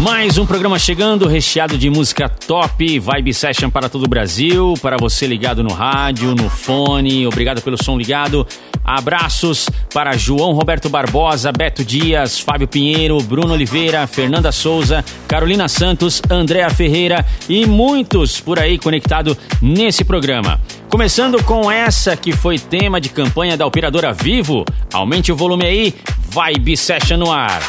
Mais um programa chegando, recheado de música top, Vibe Session para todo o Brasil, para você ligado no rádio, no fone, obrigado pelo som ligado. Abraços para João Roberto Barbosa, Beto Dias, Fábio Pinheiro, Bruno Oliveira, Fernanda Souza, Carolina Santos, Andréa Ferreira e muitos por aí conectado nesse programa. Começando com essa que foi tema de campanha da operadora Vivo. Aumente o volume aí, Vibe Session no ar.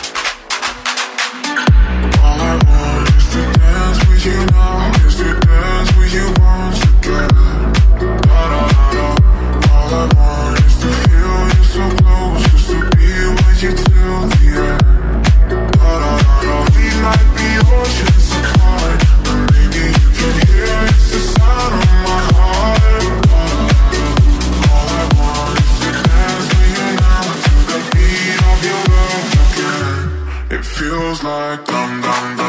Feels like dum dum dum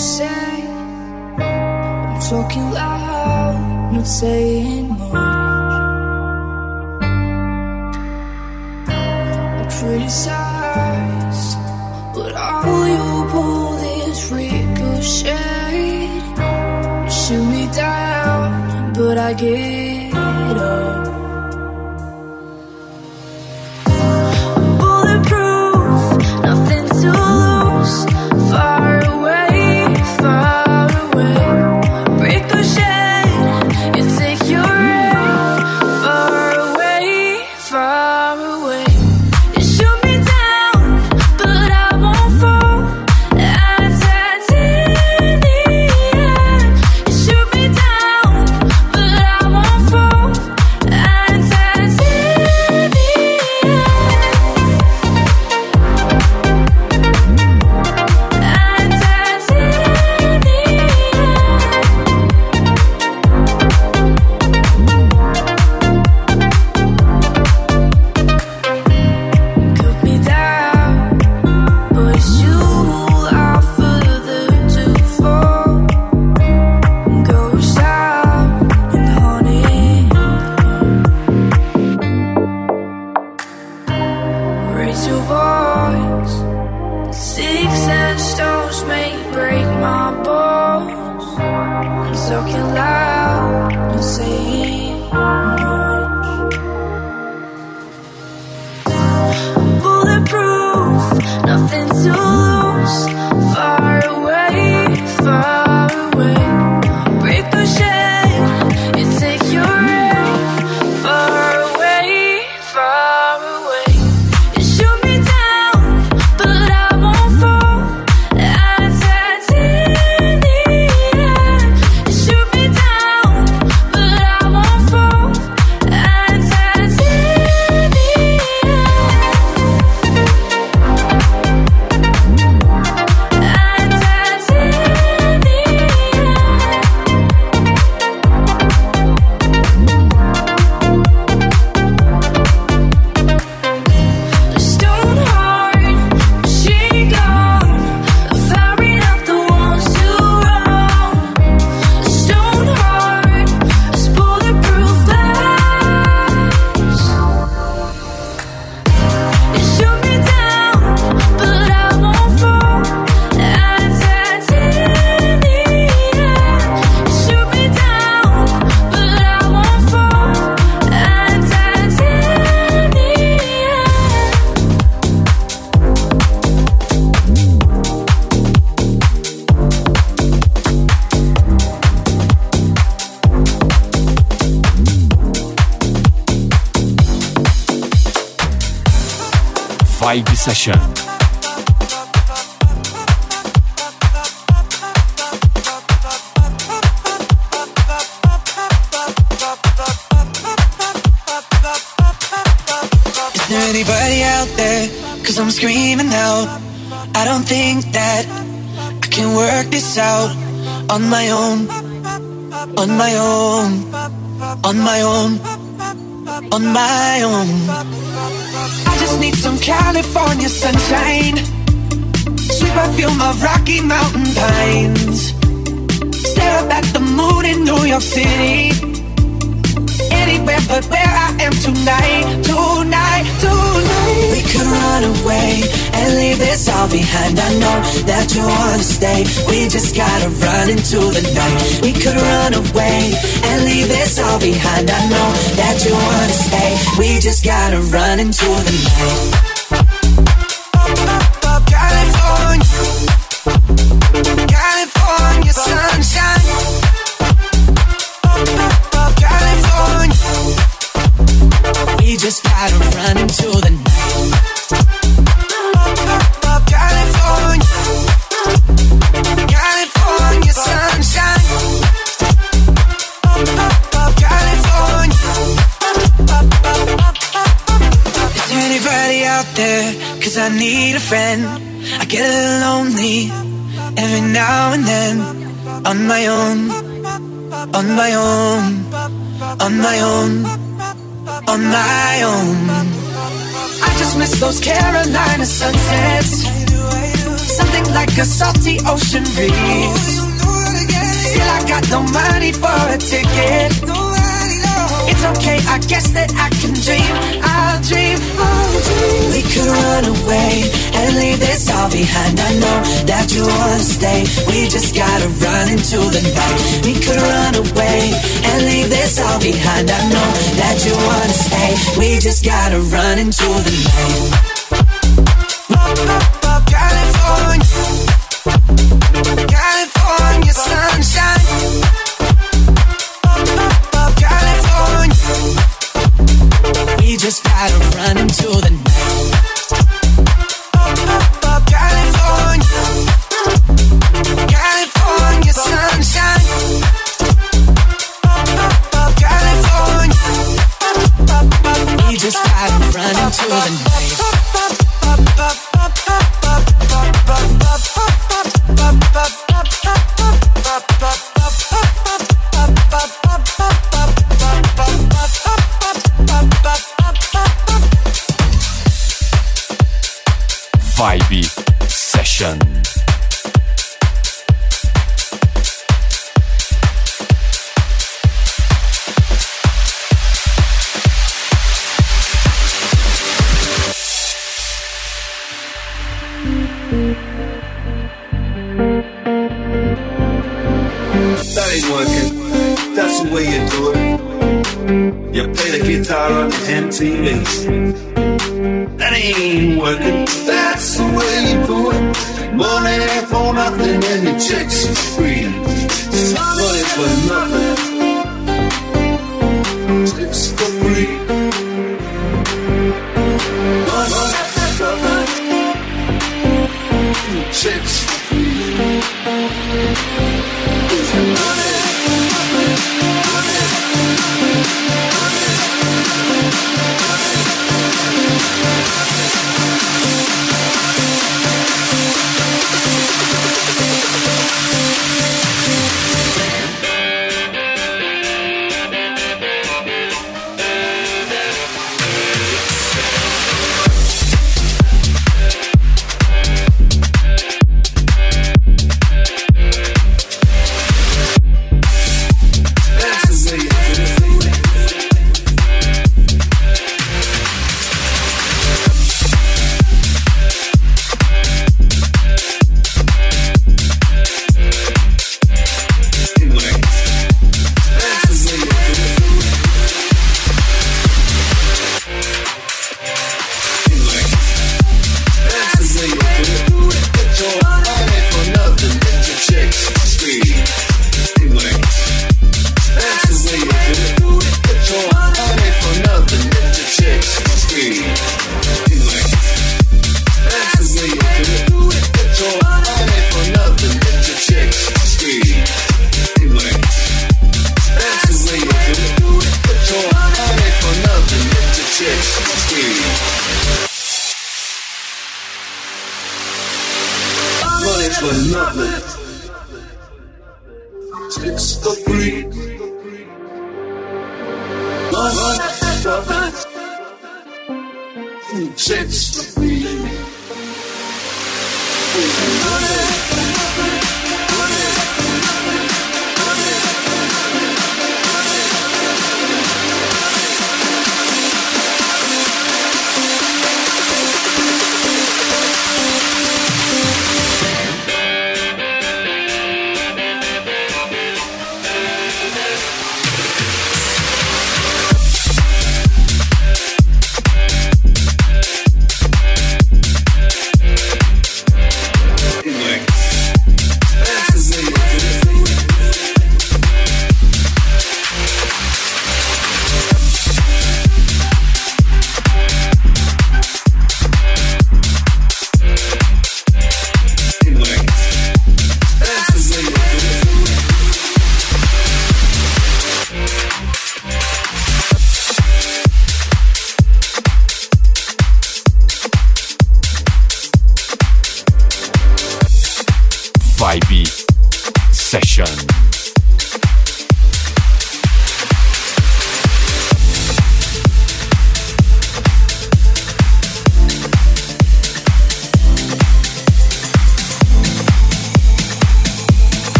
say? I'm talking loud, not saying much. I'm criticized, But all you pull is ricochet You shoot me down, but I get up. Session. Is there anybody out there? Cause I'm screaming out. I don't think that I can work this out on my own. On my own. On my own. On my own. I just need some California sunshine. Sweep, Sweet perfume of Rocky Mountain pines. Stare up at the moon in New York City anywhere but where I am tonight, tonight, tonight. We could run away and leave this all behind. I know that you wanna stay. We just gotta run into the night. We could run away and leave this all behind. I know that you wanna stay. We just gotta run into the night. Gotta run the night. California, California sunshine. California. Is anybody out there? Cause I need a friend. I get a little lonely every now and then on my own on my own, on my own, on my own. I just miss those Carolina sunsets. Something like a salty ocean breeze. Still, I got no money for a ticket. It's okay, I guess that I can dream. I'll dream, I'll dream. We could run away and leave this all behind. I know that you wanna stay. We just gotta run into the night. We could run away and leave this all behind. I know that you wanna stay. We just gotta run into the night.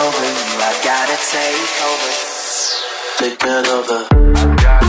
over you. I gotta take over. Take that over.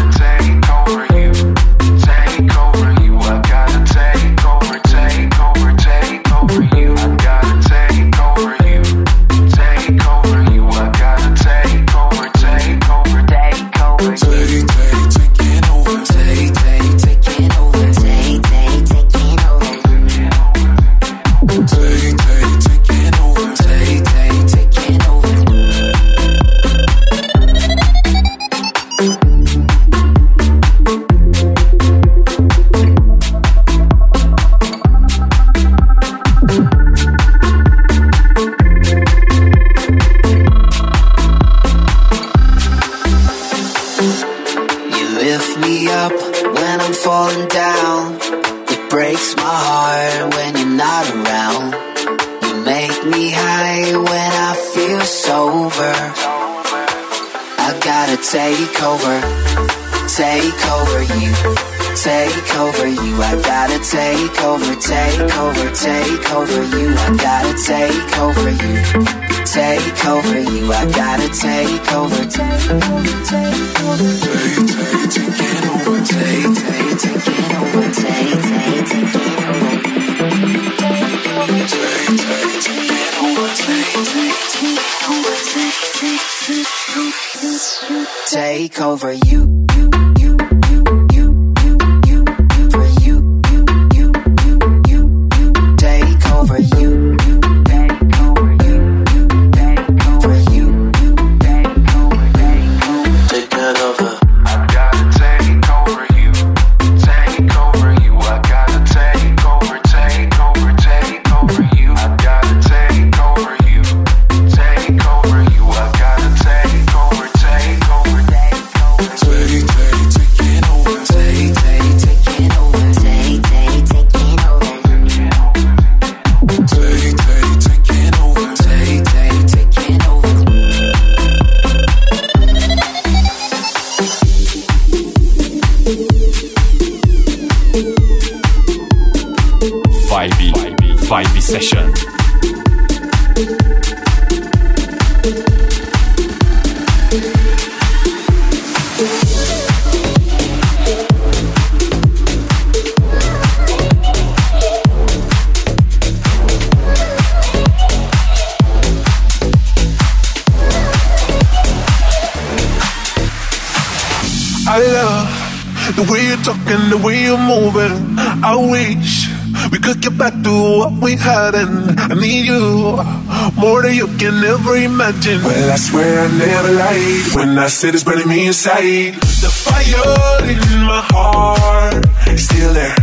Well, I swear I never lied when I said it's burning me inside. The fire in my heart is still there.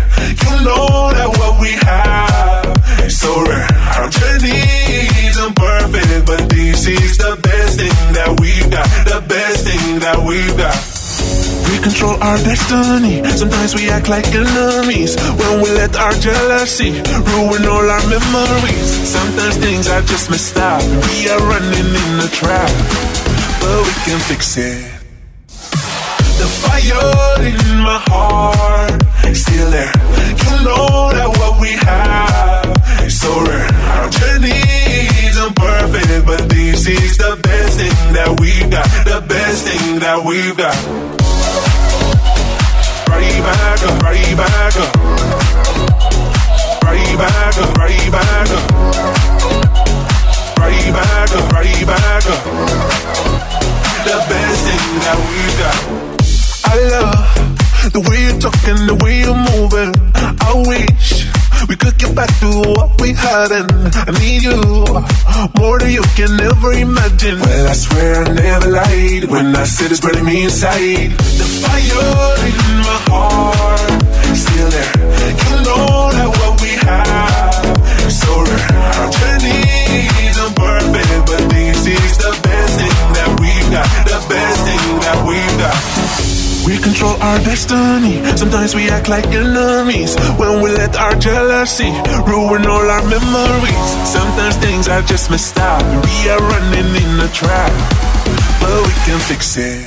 our destiny. Sometimes we act like enemies when we let our jealousy ruin all our memories. Sometimes things are just messed up. We are running in a trap, but we can fix it. I swear I never lied when I said it's burning me inside. The fire in my heart, still there. You know that. control our destiny. Sometimes we act like enemies when we let our jealousy ruin all our memories. Sometimes things are just messed up. We are running in a trap, but we can fix it.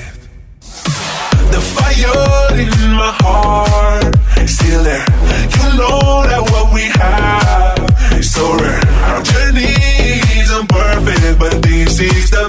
The fire in my heart is still there. You know that what we have is so rare. Our journey isn't perfect, but this is the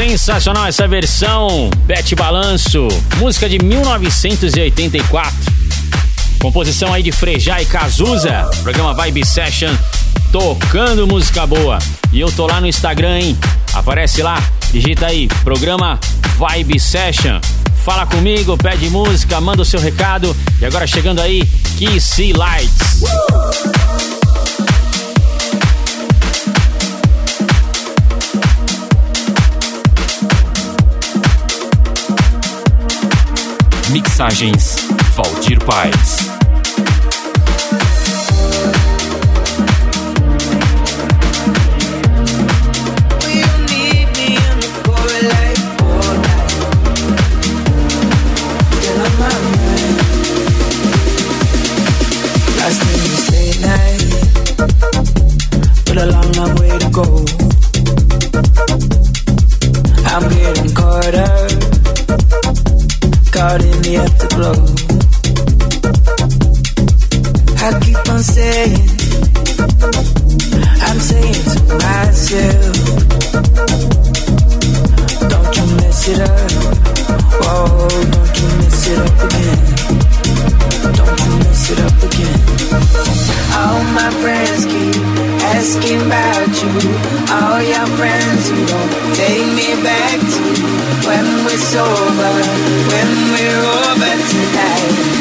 Sensacional essa versão, Bet Balanço, música de 1984. Composição aí de Frejá e Cazuza, programa Vibe Session, tocando música boa. E eu tô lá no Instagram, hein? Aparece lá, digita aí, programa Vibe Session. Fala comigo, pede música, manda o seu recado. E agora chegando aí, Kissy Lights. Uh! Mixagens Valdir Paz. the. I keep on saying asking about you. All your friends who don't take me back to when we're sober, when we're over tonight.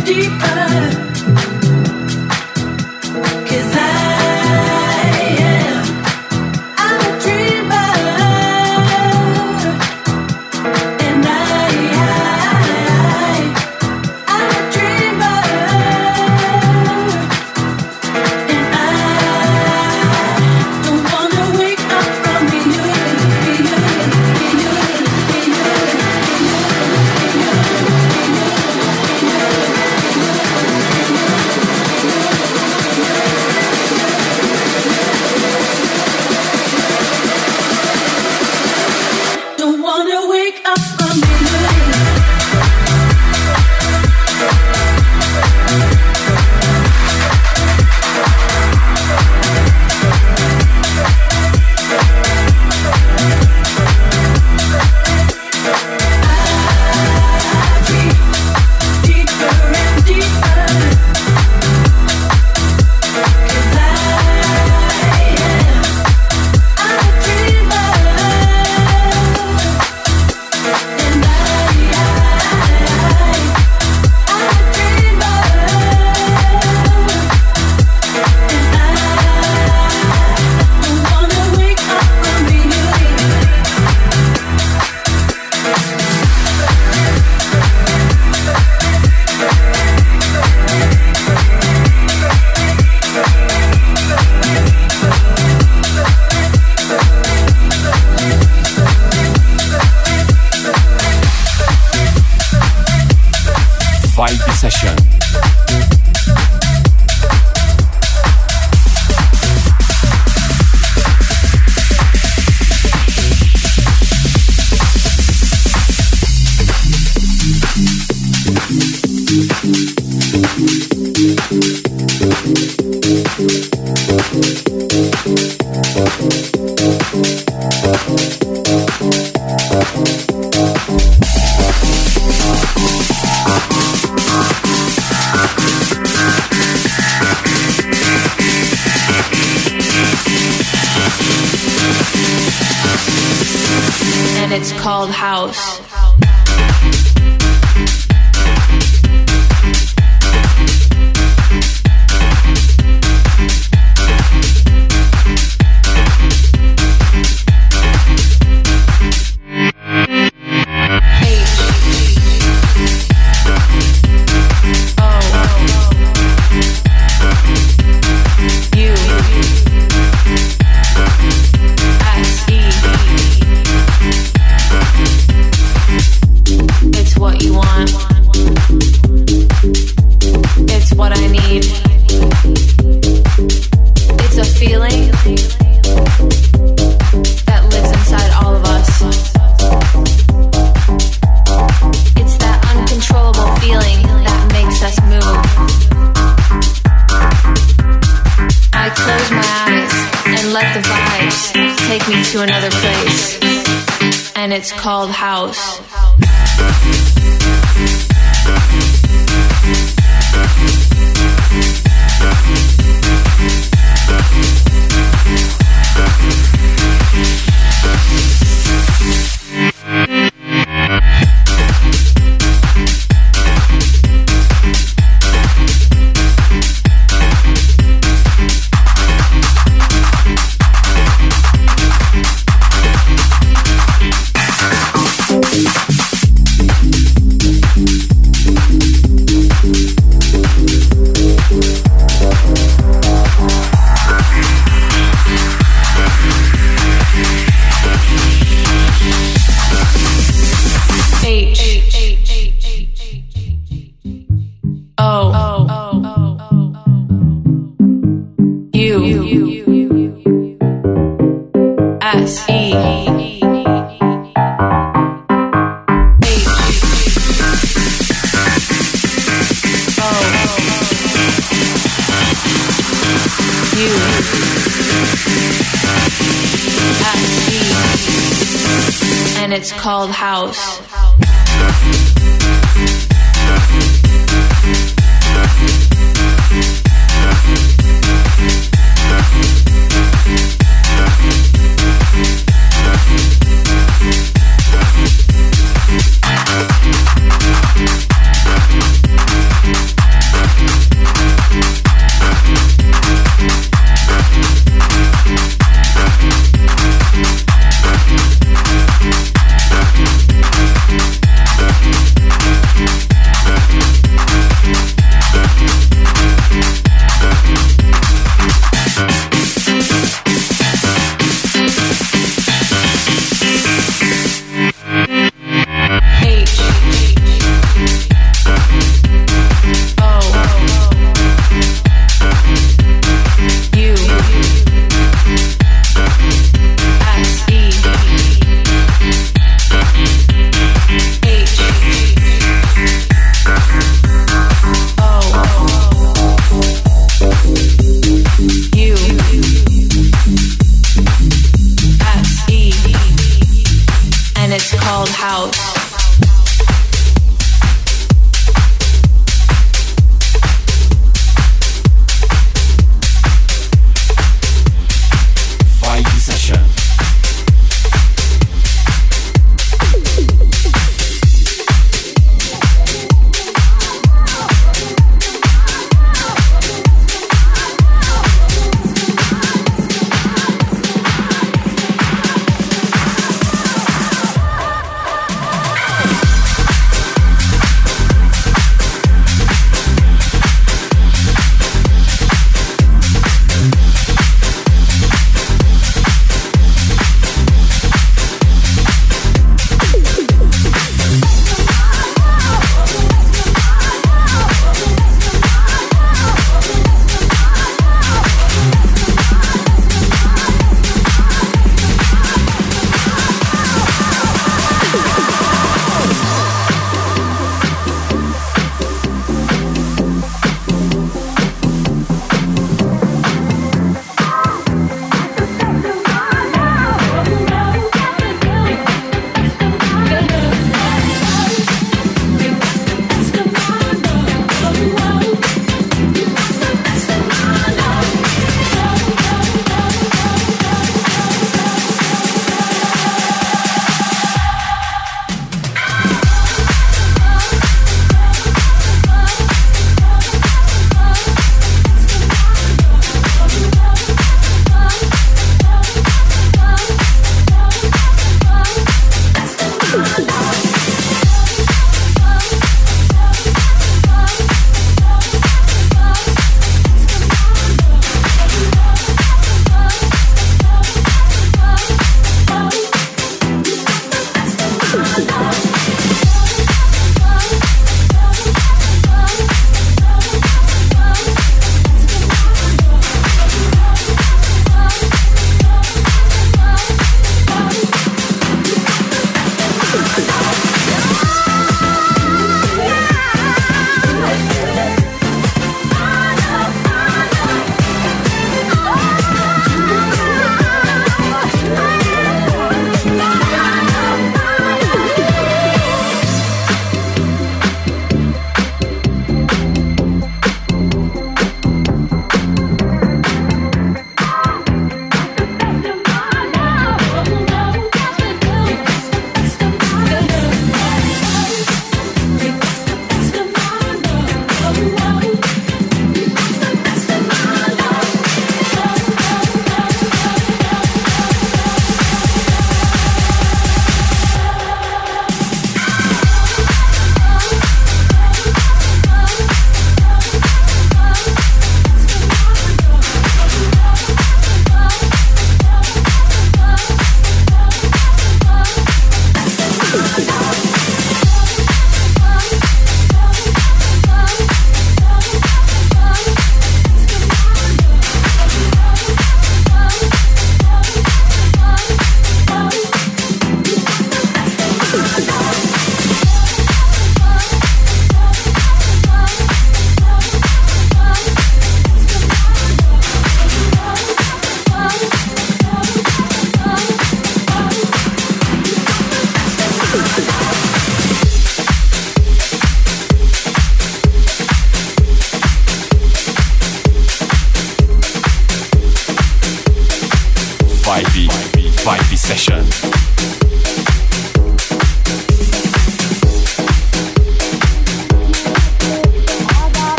Deeper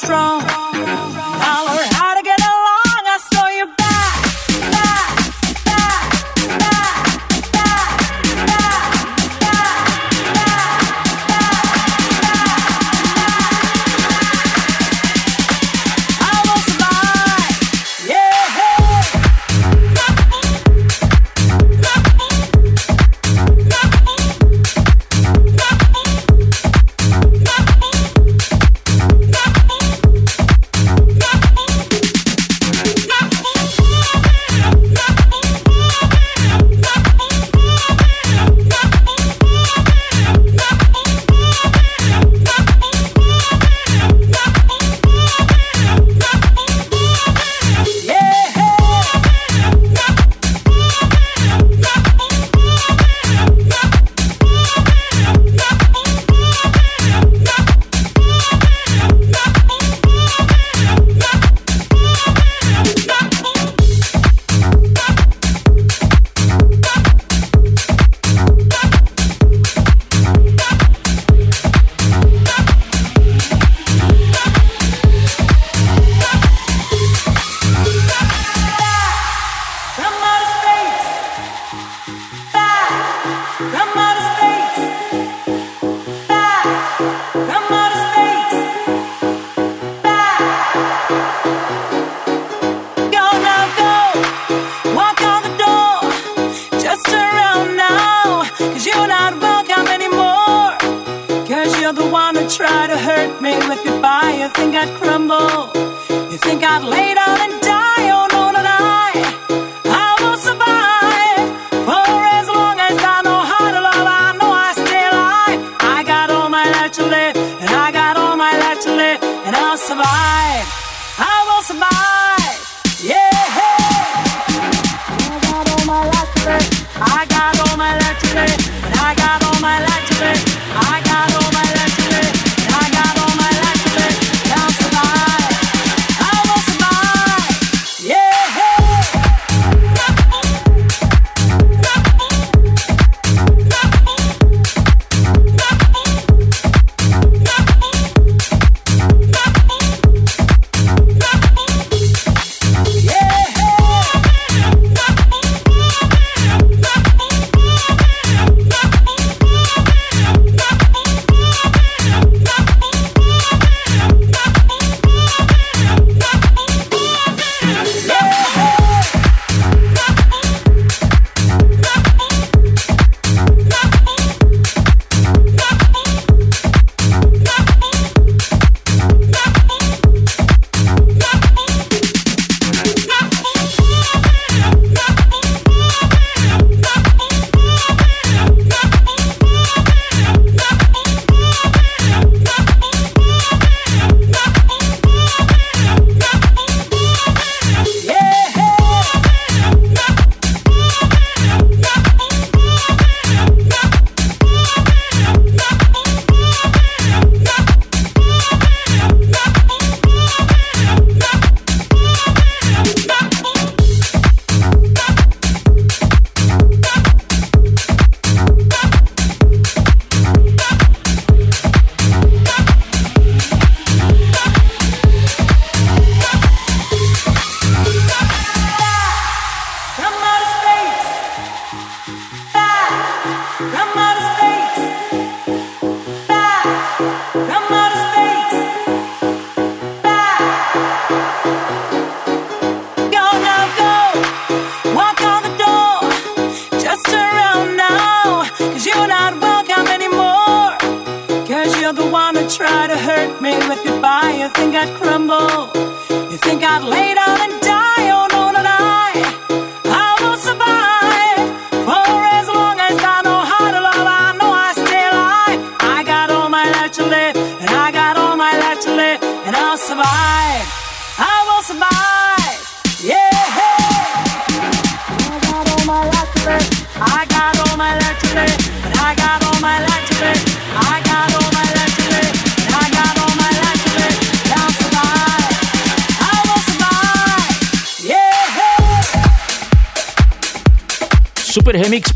strong. Learned how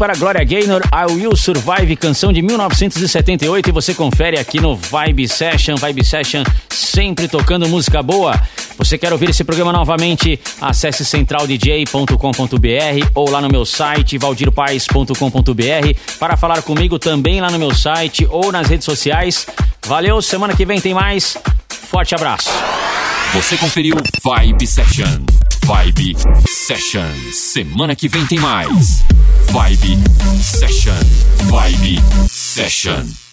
para Gloria Gaynor, I Will Survive, canção de 1978 e você confere aqui no Vibe Session. Vibe Session sempre tocando música boa. Você quer ouvir esse programa novamente? Acesse centraldj.com.br ou lá no meu site valdirpaes.com.br para falar comigo também lá no meu site ou nas redes sociais. Valeu, semana que vem tem mais. Forte abraço. Você conferiu Vibe Session. Vibe Session. Semana que vem tem mais. Vibe Session. Vibe Session.